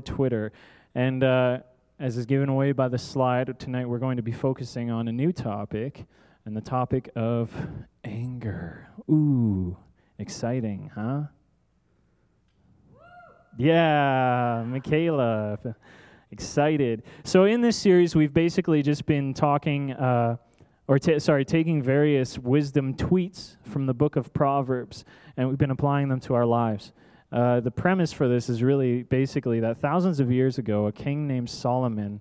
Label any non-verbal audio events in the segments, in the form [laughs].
Twitter. And uh, as is given away by the slide, tonight we're going to be focusing on a new topic, and the topic of anger. Ooh, exciting, huh? Yeah, Michaela, excited. So in this series, we've basically just been talking, uh, or ta sorry, taking various wisdom tweets from the book of Proverbs, and we've been applying them to our lives. Uh, the premise for this is really basically that thousands of years ago, a king named Solomon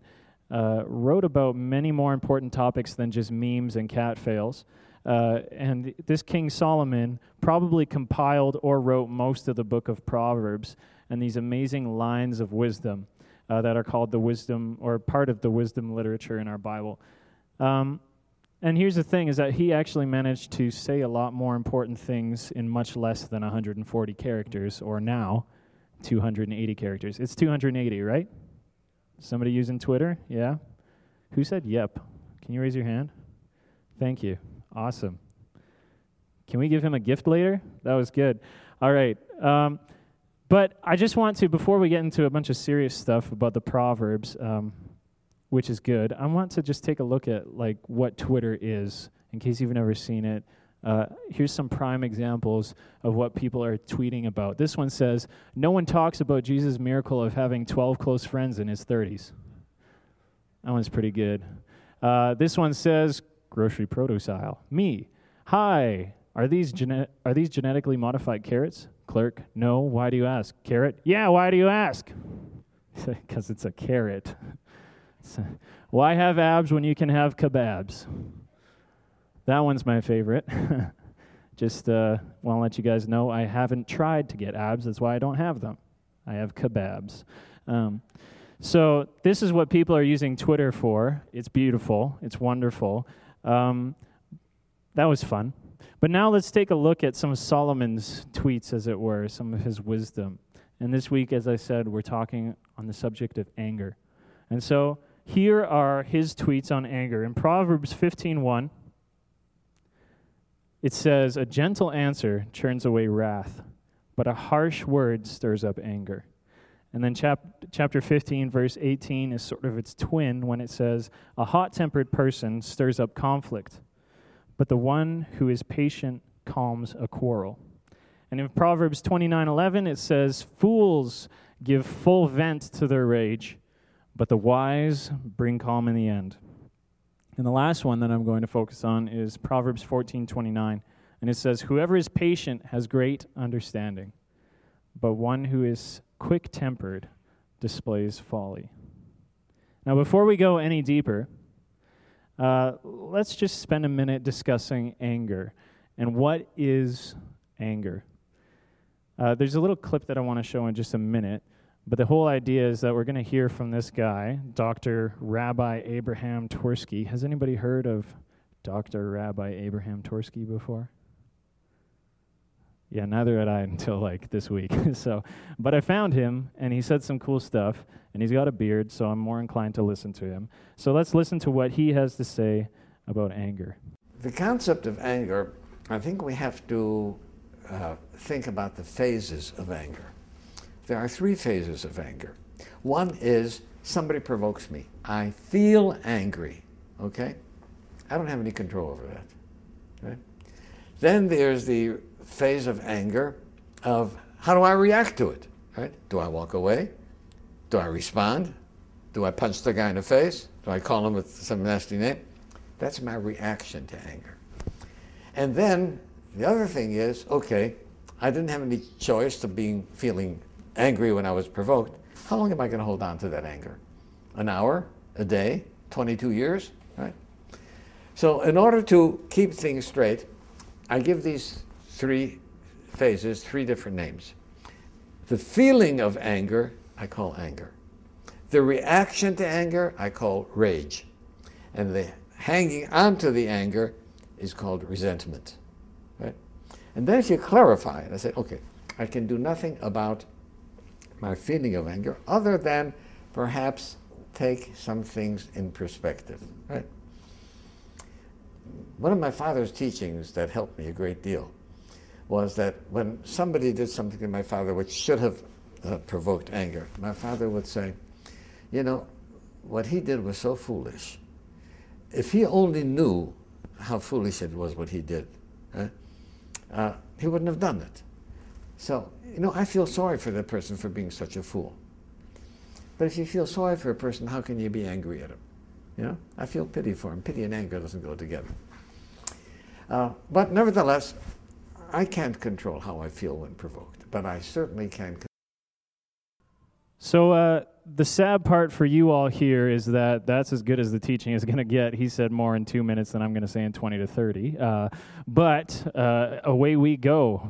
uh, wrote about many more important topics than just memes and cat fails. Uh, and this King Solomon probably compiled or wrote most of the book of Proverbs and these amazing lines of wisdom uh, that are called the wisdom or part of the wisdom literature in our Bible. Um, and here's the thing is that he actually managed to say a lot more important things in much less than 140 characters, or now 280 characters. It's 280, right? Somebody using Twitter? Yeah? Who said yep? Can you raise your hand? Thank you. Awesome. Can we give him a gift later? That was good. All right. Um, but I just want to, before we get into a bunch of serious stuff about the Proverbs, um, which is good. I want to just take a look at like what Twitter is, in case you've never seen it. Uh, here's some prime examples of what people are tweeting about. This one says, "No one talks about Jesus' miracle of having 12 close friends in his 30s." That one's pretty good. Uh, this one says, "Grocery produce aisle." Me, hi. Are these gene- are these genetically modified carrots? Clerk, no. Why do you ask? Carrot? Yeah. Why do you ask? [laughs] Because it's a carrot. Why have abs when you can have kebabs? That one's my favorite. [laughs] Just uh, want to let you guys know I haven't tried to get abs. That's why I don't have them. I have kebabs. Um, so this is what people are using Twitter for. It's beautiful. It's wonderful. Um, that was fun. But now let's take a look at some of Solomon's tweets, as it were, some of his wisdom. And this week, as I said, we're talking on the subject of anger. And so here are his tweets on anger. In Proverbs 15:1, it says, "A gentle answer turns away wrath, but a harsh word stirs up anger." And then chap- chapter 15 verse 18 is sort of its twin when it says, "A hot-tempered person stirs up conflict, but the one who is patient calms a quarrel." And in Proverbs 29:11 it says, "Fools give full vent to their rage." But the wise bring calm in the end. And the last one that I'm going to focus on is Proverbs 14:29, and it says, "Whoever is patient has great understanding, but one who is quick-tempered displays folly." Now, before we go any deeper, uh, let's just spend a minute discussing anger and what is anger. Uh, there's a little clip that I want to show in just a minute. But the whole idea is that we're going to hear from this guy, Dr. Rabbi Abraham Twersky. Has anybody heard of Dr. Rabbi Abraham Twersky before? Yeah, neither had I [laughs] until like this week. [laughs] so, but I found him and he said some cool stuff and he's got a beard, so I'm more inclined to listen to him. So let's listen to what he has to say about anger. The concept of anger, I think we have to uh, think about the phases of anger. There are three phases of anger. One is somebody provokes me. I feel angry, okay? I don't have any control over that. Then there's the phase of anger of how do I react to it? Right? Do I walk away? Do I respond? Do I punch the guy in the face? Do I call him with some nasty name? That's my reaction to anger. And then the other thing is, okay, I didn't have any choice to being feeling angry when I was provoked, how long am I going to hold on to that anger? An hour, a day, 22 years, right? So, in order to keep things straight, I give these three phases three different names. The feeling of anger, I call anger. The reaction to anger, I call rage. And the hanging onto the anger is called resentment. Right? And then if you clarify it, I say, okay, I can do nothing about my feeling of anger other than perhaps take some things in perspective. Right? One of my father's teachings that helped me a great deal was that when somebody did something to my father which should have uh, provoked anger, my father would say, You know, what he did was so foolish. If he only knew how foolish it was what he did, uh, he wouldn't have done it. So, you know, I feel sorry for that person for being such a fool. But if you feel sorry for a person, how can you be angry at him? You know, I feel pity for him. Pity and anger doesn't go together. Uh, but nevertheless, I can't control how I feel when provoked, but I certainly can. So, uh, the sad part for you all here is that that's as good as the teaching is [laughs] going to get. He said more in two minutes than I'm going to say in 20 to 30. Uh, but uh, away we go.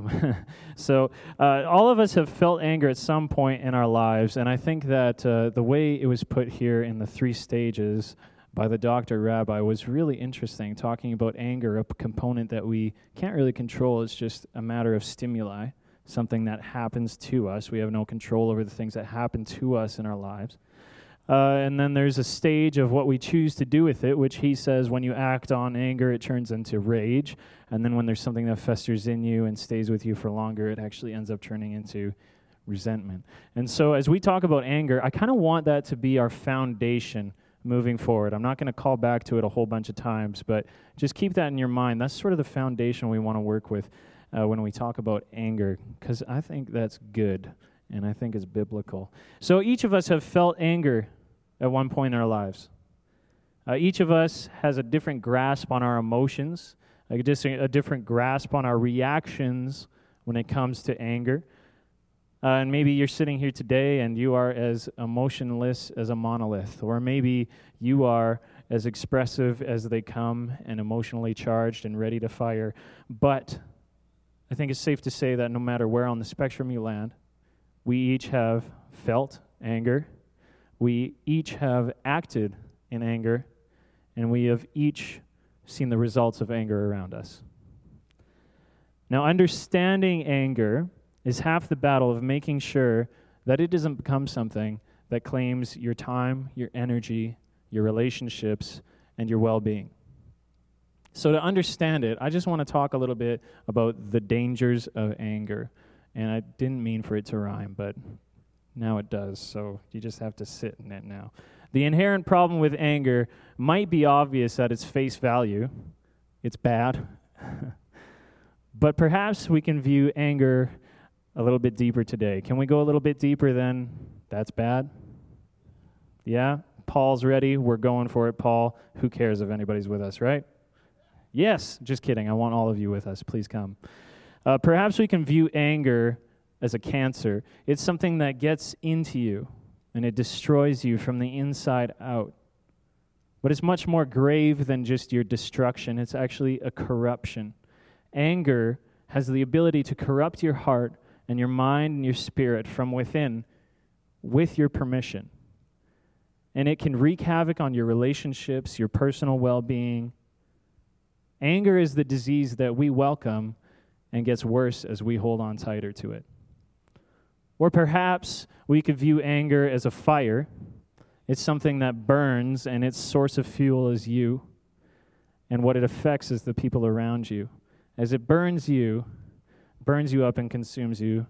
[laughs] so, uh, all of us have felt anger at some point in our lives, and I think that uh, the way it was put here in the three stages by the doctor rabbi was really interesting, talking about anger, a component that we can't really control. It's just a matter of stimuli something that happens to us. We have no control over the things that happen to us in our lives. Uh, and then there's a stage of what we choose to do with it, which he says when you act on anger, it turns into rage. And then when there's something that festers in you and stays with you for longer, it actually ends up turning into resentment. And so as we talk about anger, I kind of want that to be our foundation moving forward. I'm not going to call back to it a whole bunch of times, but just keep that in your mind. That's sort of the foundation we want to work with uh, when we talk about anger, because I think that's good and I think it's biblical. So each of us have felt anger at one point in our lives. Uh, each of us has a different grasp on our emotions, a, dis- a different grasp on our reactions when it comes to anger. Uh, and maybe you're sitting here today and you are as emotionless as a monolith, or maybe you are as expressive as they come and emotionally charged and ready to fire. But I think it's safe to say that no matter where on the spectrum you land, we each have felt anger, we each have acted in anger, and we have each seen the results of anger around us. Now, understanding anger is half the battle of making sure that it doesn't become something that claims your time, your energy, your relationships, and your well being. So, to understand it, I just want to talk a little bit about the dangers of anger. And I didn't mean for it to rhyme, but now it does. So, you just have to sit in it now. The inherent problem with anger might be obvious at its face value it's bad. [laughs] but perhaps we can view anger a little bit deeper today. Can we go a little bit deeper than that's bad? Yeah? Paul's ready. We're going for it, Paul. Who cares if anybody's with us, right? Yes, just kidding. I want all of you with us. Please come. Uh, perhaps we can view anger as a cancer. It's something that gets into you and it destroys you from the inside out. But it's much more grave than just your destruction, it's actually a corruption. Anger has the ability to corrupt your heart and your mind and your spirit from within with your permission. And it can wreak havoc on your relationships, your personal well being, Anger is the disease that we welcome and gets worse as we hold on tighter to it. Or perhaps we could view anger as a fire. It's something that burns, and its source of fuel is you. And what it affects is the people around you. As it burns you, burns you up and consumes you,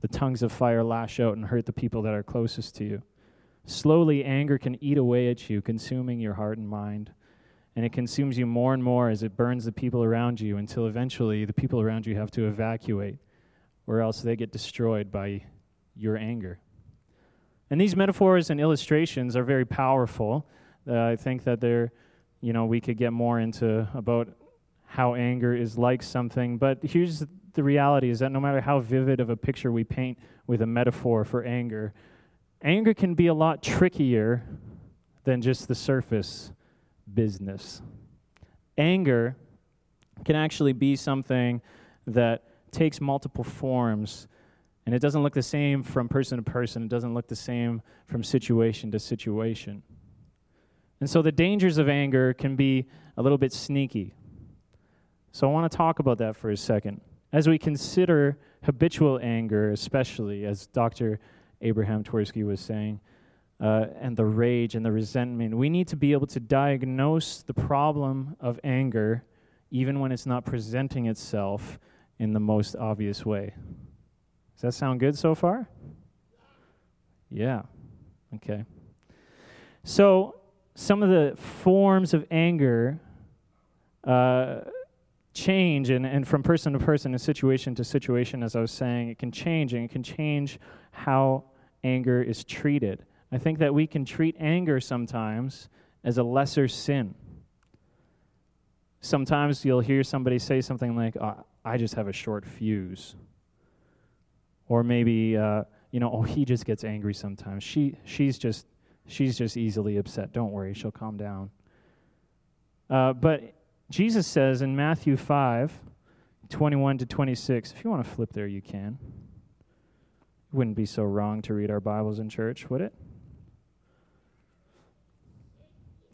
the tongues of fire lash out and hurt the people that are closest to you. Slowly, anger can eat away at you, consuming your heart and mind and it consumes you more and more as it burns the people around you until eventually the people around you have to evacuate or else they get destroyed by your anger. And these metaphors and illustrations are very powerful. Uh, I think that they're, you know, we could get more into about how anger is like something, but here's the reality is that no matter how vivid of a picture we paint with a metaphor for anger, anger can be a lot trickier than just the surface business. Anger can actually be something that takes multiple forms and it doesn't look the same from person to person, it doesn't look the same from situation to situation. And so the dangers of anger can be a little bit sneaky. So I want to talk about that for a second. As we consider habitual anger, especially as Dr. Abraham Twersky was saying, uh, and the rage and the resentment, we need to be able to diagnose the problem of anger even when it's not presenting itself in the most obvious way. Does that sound good so far? Yeah. Okay. So, some of the forms of anger uh, change, and, and from person to person, and situation to situation, as I was saying, it can change, and it can change how anger is treated. I think that we can treat anger sometimes as a lesser sin. Sometimes you'll hear somebody say something like, oh, I just have a short fuse. Or maybe, uh, you know, oh, he just gets angry sometimes. She, she's, just, she's just easily upset. Don't worry, she'll calm down. Uh, but Jesus says in Matthew 5, 21 to 26, if you want to flip there, you can. It wouldn't be so wrong to read our Bibles in church, would it?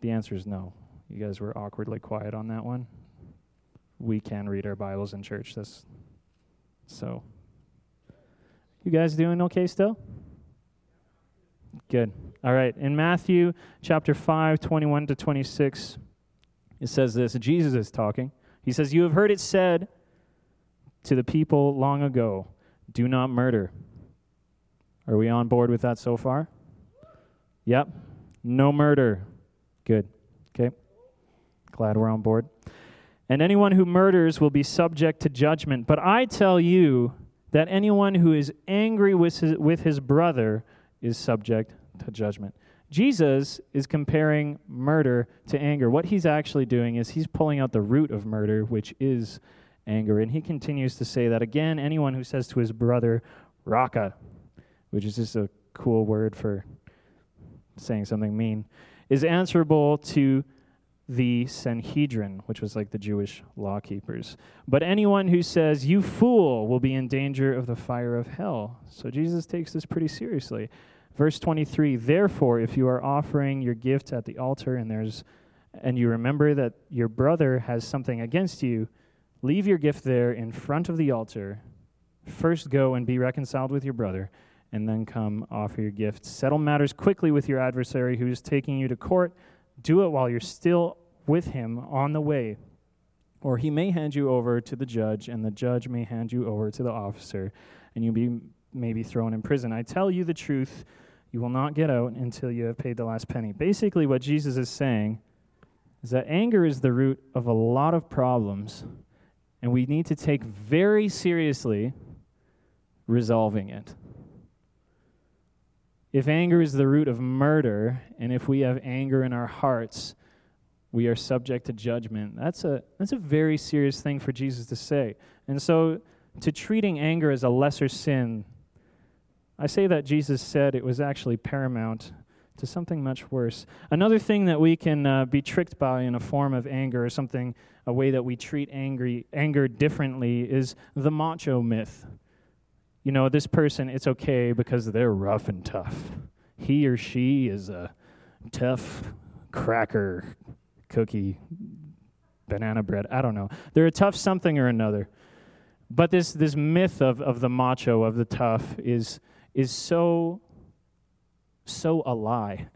The answer is no. You guys were awkwardly quiet on that one. We can read our Bibles in church. That's so. You guys doing okay still? Good. All right. In Matthew chapter 5, 21 to 26, it says this Jesus is talking. He says, You have heard it said to the people long ago, do not murder. Are we on board with that so far? Yep. No murder. Good. Okay. Glad we're on board. And anyone who murders will be subject to judgment. But I tell you, that anyone who is angry with his, with his brother is subject to judgment. Jesus is comparing murder to anger. What he's actually doing is he's pulling out the root of murder, which is anger. And he continues to say that again, anyone who says to his brother, Raca, which is just a cool word for saying something mean, is answerable to the Sanhedrin, which was like the Jewish law keepers. But anyone who says, You fool, will be in danger of the fire of hell. So Jesus takes this pretty seriously. Verse 23 Therefore, if you are offering your gift at the altar and there's and you remember that your brother has something against you, leave your gift there in front of the altar. First go and be reconciled with your brother, and then come offer your gift. Settle matters quickly with your adversary who is taking you to court do it while you're still with him on the way, or he may hand you over to the judge, and the judge may hand you over to the officer, and you may be thrown in prison. I tell you the truth, you will not get out until you have paid the last penny. Basically, what Jesus is saying is that anger is the root of a lot of problems, and we need to take very seriously resolving it. If anger is the root of murder, and if we have anger in our hearts, we are subject to judgment. That's a, that's a very serious thing for Jesus to say. And so, to treating anger as a lesser sin, I say that Jesus said it was actually paramount to something much worse. Another thing that we can uh, be tricked by in a form of anger, or something, a way that we treat angry, anger differently, is the macho myth you know, this person, it's okay because they're rough and tough. He or she is a tough cracker, cookie, banana bread. I don't know. They're a tough something or another. But this, this myth of, of the macho, of the tough, is, is so, so a lie.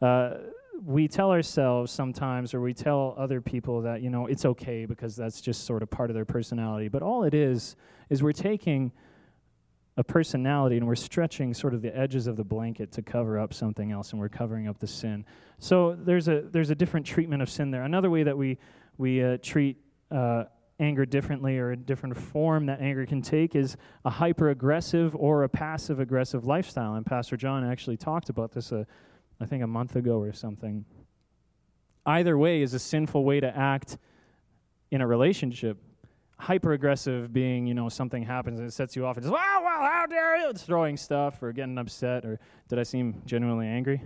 Uh, we tell ourselves sometimes, or we tell other people that, you know, it's okay because that's just sort of part of their personality. But all it is, is we're taking a personality and we're stretching sort of the edges of the blanket to cover up something else and we're covering up the sin. So there's a there's a different treatment of sin there. Another way that we we uh, treat uh, anger differently or a different form that anger can take is a hyper aggressive or a passive aggressive lifestyle. And pastor john actually talked about this uh, i think a month ago or something. Either way is a sinful way to act in a relationship hyper aggressive being, you know, something happens and it sets you off and just, wow, wow, how dare you? It's throwing stuff or getting upset or did I seem genuinely angry?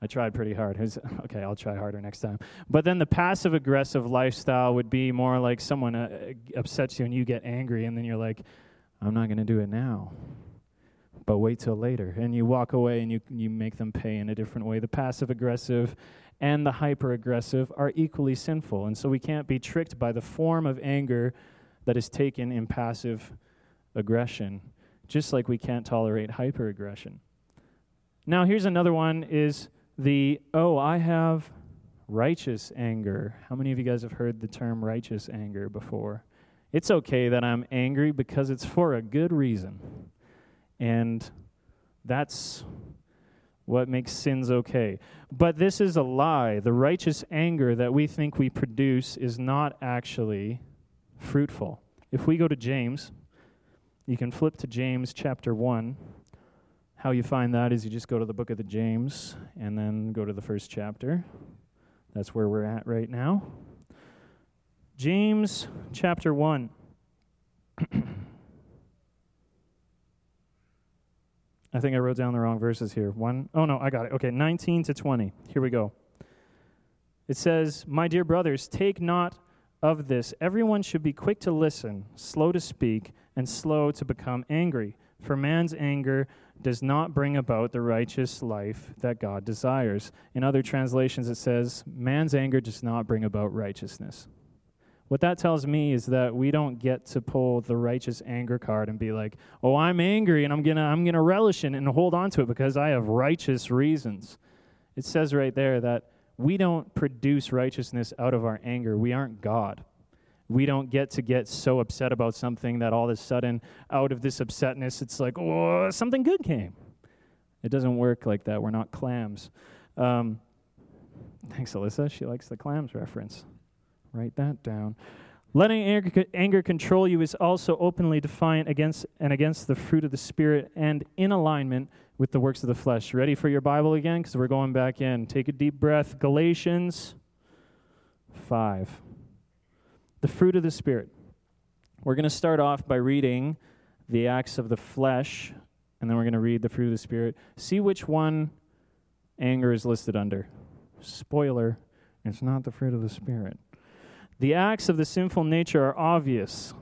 I tried pretty hard. Was, [laughs] okay, I'll try harder next time. But then the passive aggressive lifestyle would be more like someone uh, upsets you and you get angry, and then you're like, I'm not going to do it now. But wait till later. And you walk away and you, you make them pay in a different way. The passive aggressive and the hyper aggressive are equally sinful. And so we can't be tricked by the form of anger that is taken in passive aggression, just like we can't tolerate hyper aggression. Now, here's another one is the, oh, I have righteous anger. How many of you guys have heard the term righteous anger before? It's okay that I'm angry because it's for a good reason. And that's what makes sins okay. But this is a lie. The righteous anger that we think we produce is not actually fruitful. If we go to James, you can flip to James chapter 1. How you find that is you just go to the book of the James and then go to the first chapter. That's where we're at right now. James chapter 1. [clears throat] I think I wrote down the wrong verses here. One, oh no, I got it. Okay, 19 to 20. Here we go. It says, My dear brothers, take not of this. Everyone should be quick to listen, slow to speak, and slow to become angry. For man's anger does not bring about the righteous life that God desires. In other translations, it says, Man's anger does not bring about righteousness. What that tells me is that we don't get to pull the righteous anger card and be like, "Oh, I'm angry and I'm going to I'm going to relish in it and hold on to it because I have righteous reasons." It says right there that we don't produce righteousness out of our anger. We aren't God. We don't get to get so upset about something that all of a sudden, out of this upsetness, it's like, oh, something good came. It doesn't work like that. We're not clams. Um, thanks, Alyssa. She likes the clams reference. Write that down. Letting anger, anger control you is also openly defiant against and against the fruit of the Spirit and in alignment with the works of the flesh. Ready for your Bible again? Because we're going back in. Take a deep breath. Galatians 5. The fruit of the Spirit. We're going to start off by reading the acts of the flesh, and then we're going to read the fruit of the Spirit. See which one anger is listed under. Spoiler, it's not the fruit of the Spirit. The acts of the sinful nature are obvious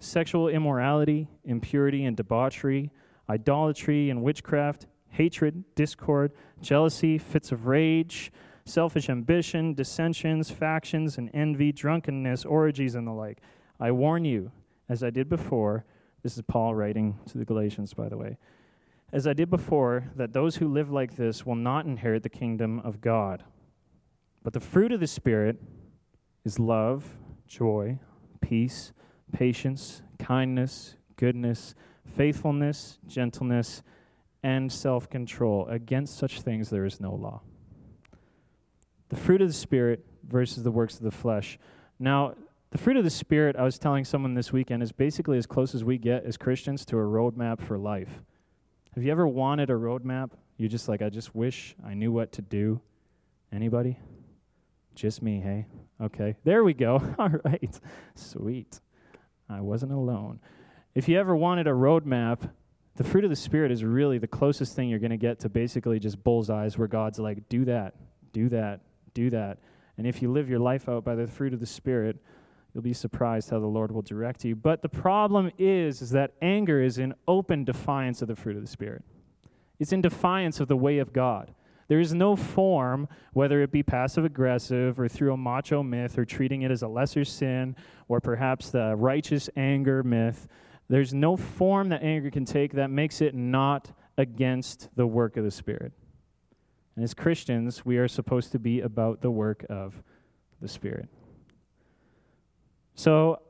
sexual immorality, impurity and debauchery, idolatry and witchcraft, hatred, discord, jealousy, fits of rage, selfish ambition, dissensions, factions, and envy, drunkenness, orgies, and the like. I warn you, as I did before, this is Paul writing to the Galatians, by the way, as I did before, that those who live like this will not inherit the kingdom of God. But the fruit of the Spirit, is love, joy, peace, patience, kindness, goodness, faithfulness, gentleness, and self control. Against such things there is no law. The fruit of the Spirit versus the works of the flesh. Now, the fruit of the Spirit, I was telling someone this weekend, is basically as close as we get as Christians to a roadmap for life. Have you ever wanted a roadmap? You're just like, I just wish I knew what to do. Anybody? Just me, hey? Okay, there we go. [laughs] All right, sweet. I wasn't alone. If you ever wanted a roadmap, the fruit of the Spirit is really the closest thing you're going to get to basically just bullseyes where God's like, do that, do that, do that. And if you live your life out by the fruit of the Spirit, you'll be surprised how the Lord will direct you. But the problem is, is that anger is in open defiance of the fruit of the Spirit. It's in defiance of the way of God. There is no form, whether it be passive aggressive or through a macho myth or treating it as a lesser sin or perhaps the righteous anger myth. There's no form that anger can take that makes it not against the work of the Spirit. And as Christians, we are supposed to be about the work of the Spirit. So,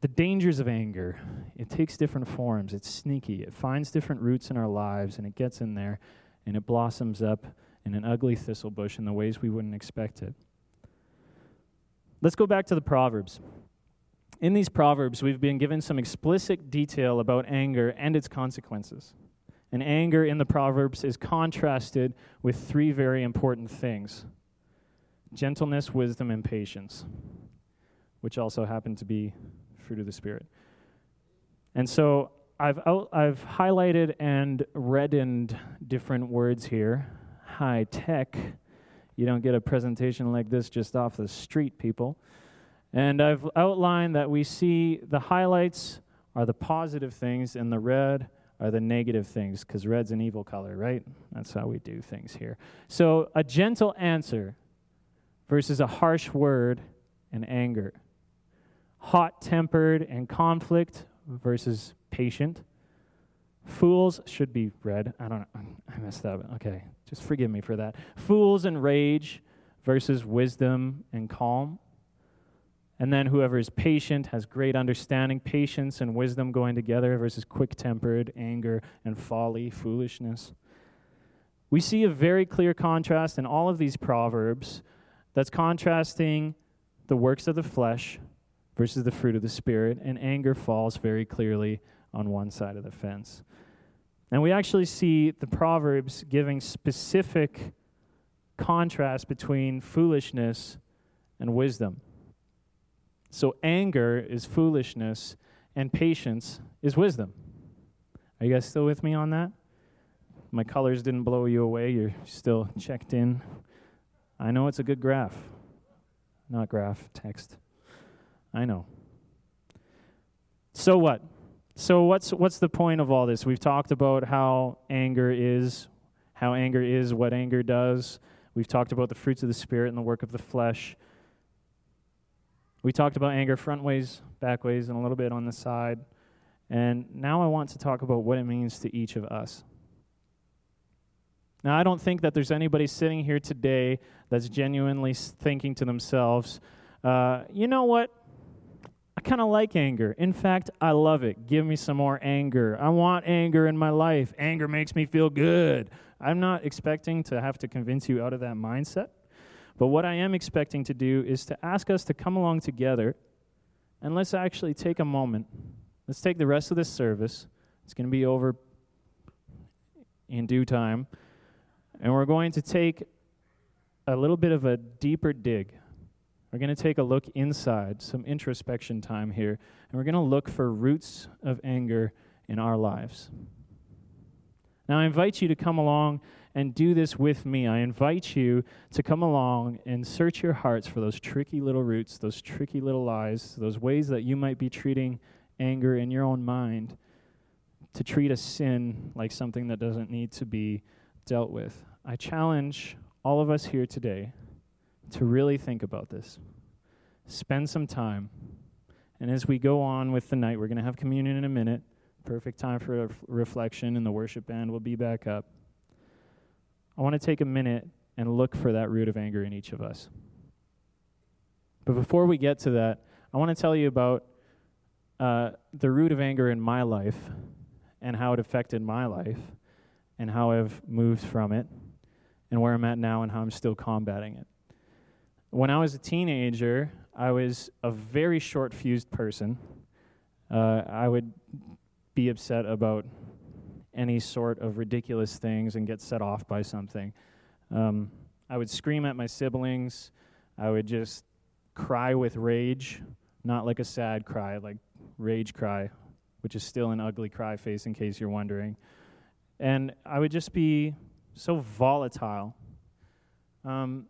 the dangers of anger, it takes different forms. It's sneaky. It finds different roots in our lives and it gets in there and it blossoms up in an ugly thistle bush in the ways we wouldn't expect it. Let's go back to the Proverbs. In these Proverbs, we've been given some explicit detail about anger and its consequences. And anger in the Proverbs is contrasted with three very important things gentleness, wisdom, and patience, which also happen to be fruit of the Spirit. And so I've, out, I've highlighted and reddened different words here high tech. You don't get a presentation like this just off the street, people. And I've outlined that we see the highlights are the positive things, and the red are the negative things, because red's an evil color, right? That's how we do things here. So, a gentle answer versus a harsh word and anger. Hot tempered and conflict versus patient. Fools should be red. I don't know. I messed up. Okay. Just forgive me for that. Fools and rage versus wisdom and calm. And then whoever is patient has great understanding, patience and wisdom going together versus quick tempered, anger and folly, foolishness. We see a very clear contrast in all of these proverbs that's contrasting the works of the flesh versus the fruit of the Spirit, and anger falls very clearly on one side of the fence. And we actually see the Proverbs giving specific contrast between foolishness and wisdom. So anger is foolishness, and patience is wisdom. Are you guys still with me on that? My colors didn't blow you away. You're still checked in. I know it's a good graph. Not graph, text. I know. So what? So what's what's the point of all this? We've talked about how anger is, how anger is, what anger does. We've talked about the fruits of the spirit and the work of the flesh. We talked about anger front ways, back ways, and a little bit on the side. And now I want to talk about what it means to each of us. Now, I don't think that there's anybody sitting here today that's genuinely thinking to themselves, uh, you know what? Kind of like anger. In fact, I love it. Give me some more anger. I want anger in my life. Anger makes me feel good. I'm not expecting to have to convince you out of that mindset. But what I am expecting to do is to ask us to come along together and let's actually take a moment. Let's take the rest of this service. It's going to be over in due time. And we're going to take a little bit of a deeper dig. We're going to take a look inside, some introspection time here, and we're going to look for roots of anger in our lives. Now, I invite you to come along and do this with me. I invite you to come along and search your hearts for those tricky little roots, those tricky little lies, those ways that you might be treating anger in your own mind to treat a sin like something that doesn't need to be dealt with. I challenge all of us here today to really think about this. Spend some time. And as we go on with the night, we're going to have communion in a minute. Perfect time for reflection, and the worship band will be back up. I want to take a minute and look for that root of anger in each of us. But before we get to that, I want to tell you about uh, the root of anger in my life and how it affected my life and how I've moved from it and where I'm at now and how I'm still combating it. When I was a teenager, I was a very short fused person. Uh, I would be upset about any sort of ridiculous things and get set off by something. Um, I would scream at my siblings. I would just cry with rage, not like a sad cry, like rage cry, which is still an ugly cry face in case you're wondering. And I would just be so volatile. Um,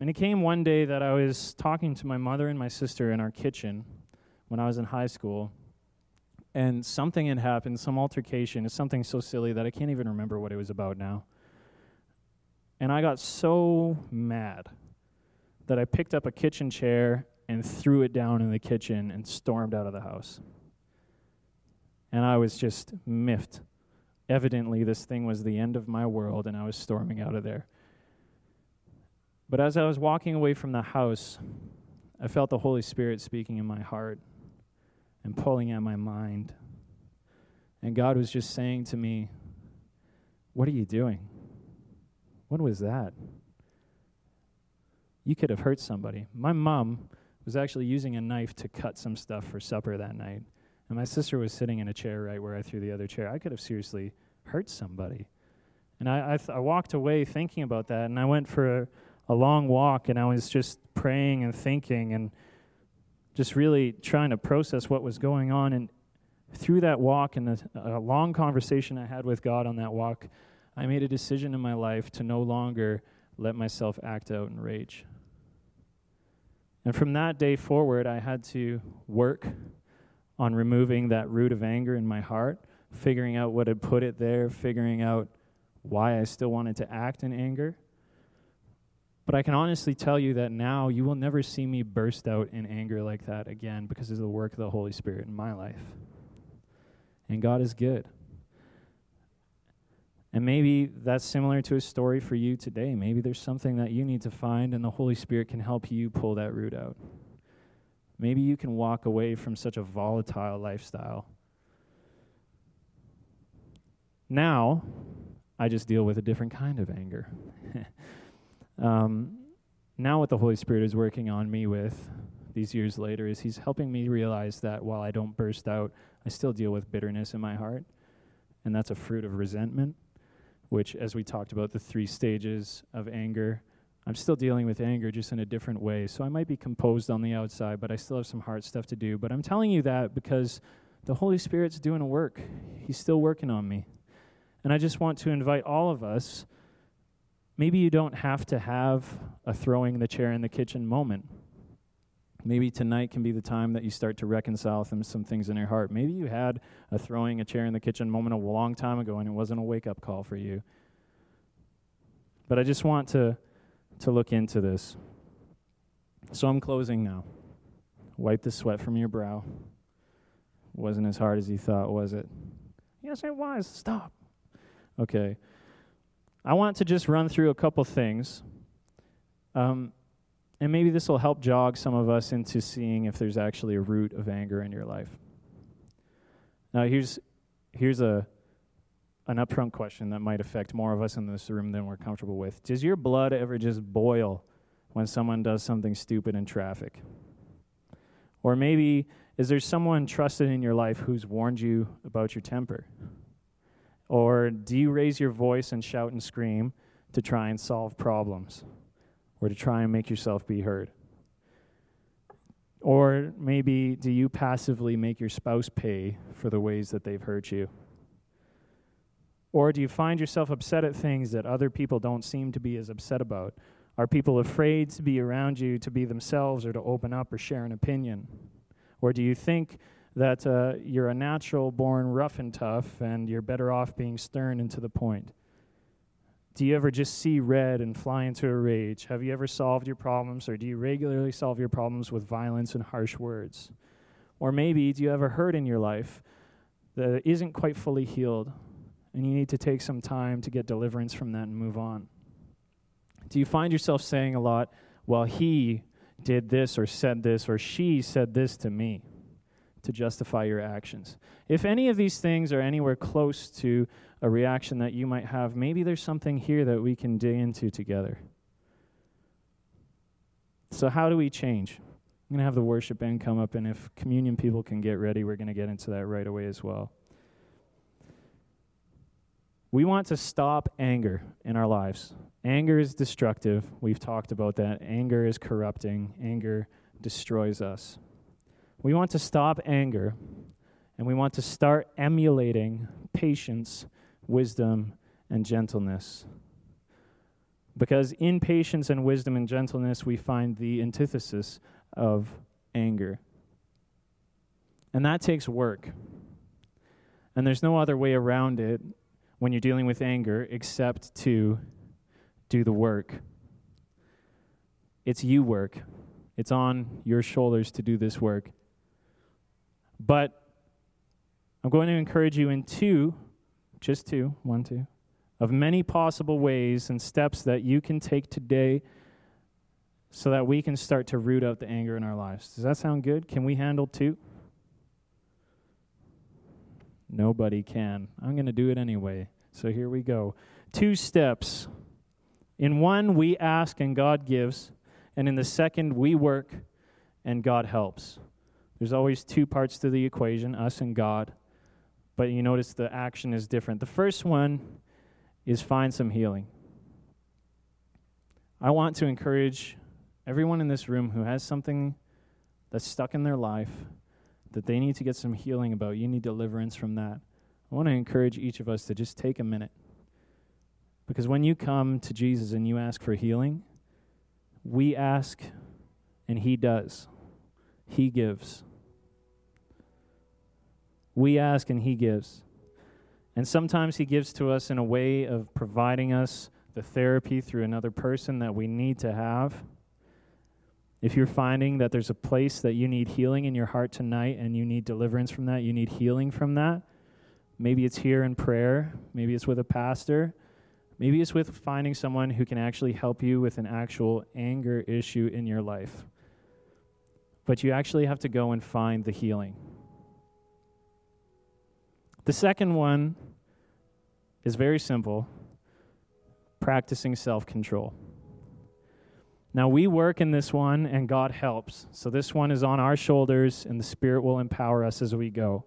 and it came one day that I was talking to my mother and my sister in our kitchen when I was in high school and something had happened, some altercation. It's something so silly that I can't even remember what it was about now. And I got so mad that I picked up a kitchen chair and threw it down in the kitchen and stormed out of the house. And I was just miffed. Evidently, this thing was the end of my world, and I was storming out of there. But as I was walking away from the house, I felt the Holy Spirit speaking in my heart and pulling at my mind. And God was just saying to me, What are you doing? What was that? You could have hurt somebody. My mom was actually using a knife to cut some stuff for supper that night. And my sister was sitting in a chair right where I threw the other chair. I could have seriously hurt somebody. And I, I, th- I walked away thinking about that, and I went for a, a long walk, and I was just praying and thinking and just really trying to process what was going on. And through that walk and a, a long conversation I had with God on that walk, I made a decision in my life to no longer let myself act out in rage. And from that day forward, I had to work on removing that root of anger in my heart, figuring out what had put it there, figuring out why I still wanted to act in anger. But I can honestly tell you that now you will never see me burst out in anger like that again because of the work of the Holy Spirit in my life. And God is good. And maybe that's similar to a story for you today. Maybe there's something that you need to find, and the Holy Spirit can help you pull that root out. Maybe you can walk away from such a volatile lifestyle. Now, I just deal with a different kind of anger. [laughs] um, now, what the Holy Spirit is working on me with these years later is He's helping me realize that while I don't burst out, I still deal with bitterness in my heart. And that's a fruit of resentment which, as we talked about, the three stages of anger, I'm still dealing with anger just in a different way. So I might be composed on the outside, but I still have some hard stuff to do. But I'm telling you that because the Holy Spirit's doing a work, He's still working on me. And I just want to invite all of us. Maybe you don't have to have a throwing the chair in the kitchen moment. Maybe tonight can be the time that you start to reconcile some, things in your heart. Maybe you had a throwing a chair in the kitchen moment a long time ago and it wasn't a wake up call for you. But I just want to, to look into this. So I'm closing now. Wipe the sweat from your brow. Wasn't as hard as you thought, was it? Yes, it was. Stop. Okay. I want to just run through a couple things. Um, and maybe this will help jog some of us into seeing if there's actually a root of anger in your life. Now, here's, here's a, an upfront question that might affect more of us in this room than we're comfortable with. Does your blood ever just boil when someone does something stupid in traffic? Or maybe is there someone trusted in your life who's warned you about your temper? Or do you raise your voice and shout and scream to try and solve problems? or to try and make yourself be heard? Or maybe do you passively make your spouse pay for the ways that they've hurt you? Or do you find yourself upset at things that other people don't seem to be as upset about? Are people afraid to be around you to be themselves or to open up or share an opinion? Or do you think that uh, you're a natural born rough and tough and you're better off being stern and to the point? Do you ever just see red and fly into a rage? Have you ever solved your problems, or do you regularly solve your problems with violence and harsh words? Or maybe do you ever hurt in your life that isn't quite fully healed, and you need to take some time to get deliverance from that and move on? Do you find yourself saying a lot, well, he did this or said this or she said this to me to justify your actions? If any of these things are anywhere close to a reaction that you might have, maybe there's something here that we can dig into together. So, how do we change? I'm going to have the worship band come up, and if communion people can get ready, we're going to get into that right away as well. We want to stop anger in our lives. Anger is destructive. We've talked about that. Anger is corrupting, anger destroys us. We want to stop anger, and we want to start emulating patience wisdom, and gentleness. Because in patience and wisdom and gentleness, we find the antithesis of anger. And that takes work. And there's no other way around it when you're dealing with anger except to do the work. It's you work, it's on your shoulders to do this work. But I'm going to encourage you in two just two, one, two, of many possible ways and steps that you can take today so that we can start to root out the anger in our lives. Does that sound good? Can we handle two? Nobody can. I'm going to do it anyway. So here we go. Two steps. In one, we ask and God gives. And in the second, we work and God helps. There's always two parts to the equation us and God but you notice the action is different. The first one is find some healing. I want to encourage everyone in this room who has something that's stuck in their life that they need to get some healing about. You need deliverance from that. I want to encourage each of us to just take a minute Because when you come to Jesus and you ask for healing, we ask and He does. He gives. We ask and He gives. And sometimes He gives to us in a way of providing us the therapy through another person that we need to have. If you're finding that there's a place that you need healing in your heart tonight and you need deliverance from that, you need healing from that, maybe it's here in prayer, maybe it's with a pastor, maybe it's with finding someone who can actually help you with an actual anger issue in your life. But you actually have to go and find the healing. The second one is very simple practicing self control. Now, we work in this one, and God helps. So, this one is on our shoulders, and the Spirit will empower us as we go.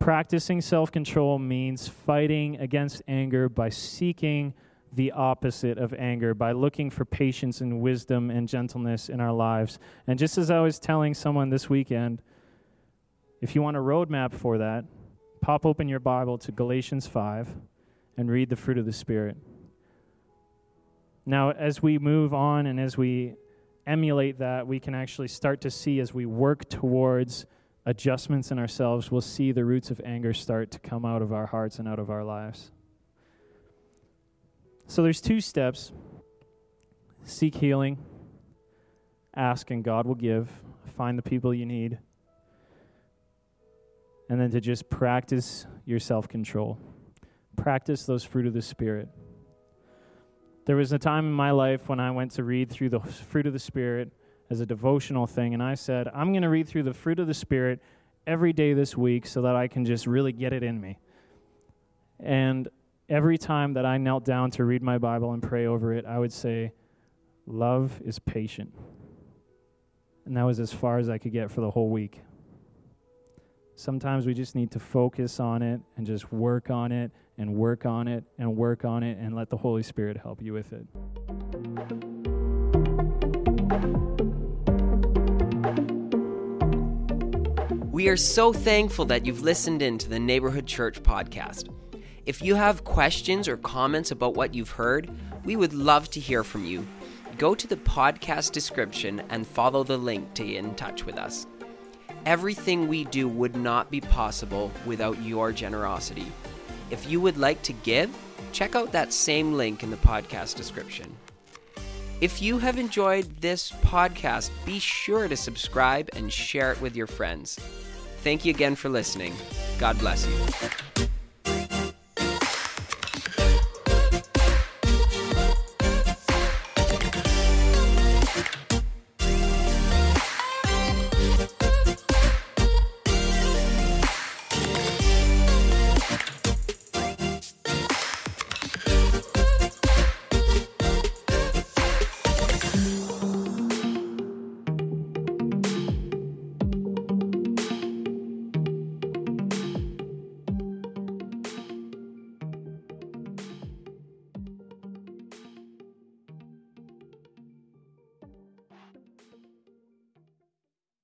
Practicing self control means fighting against anger by seeking the opposite of anger, by looking for patience and wisdom and gentleness in our lives. And just as I was telling someone this weekend, if you want a roadmap for that, pop open your Bible to Galatians 5 and read the fruit of the Spirit. Now, as we move on and as we emulate that, we can actually start to see as we work towards adjustments in ourselves, we'll see the roots of anger start to come out of our hearts and out of our lives. So there's two steps. Seek healing, ask and God will give, find the people you need, and then to just practice your self control. Practice those fruit of the Spirit. There was a time in my life when I went to read through the fruit of the Spirit as a devotional thing, and I said, I'm going to read through the fruit of the Spirit every day this week so that I can just really get it in me. And every time that I knelt down to read my Bible and pray over it, I would say, Love is patient. And that was as far as I could get for the whole week. Sometimes we just need to focus on it and just work on it and work on it and work on it and let the Holy Spirit help you with it. We are so thankful that you've listened in to the Neighborhood Church podcast. If you have questions or comments about what you've heard, we would love to hear from you. Go to the podcast description and follow the link to get in touch with us. Everything we do would not be possible without your generosity. If you would like to give, check out that same link in the podcast description. If you have enjoyed this podcast, be sure to subscribe and share it with your friends. Thank you again for listening. God bless you.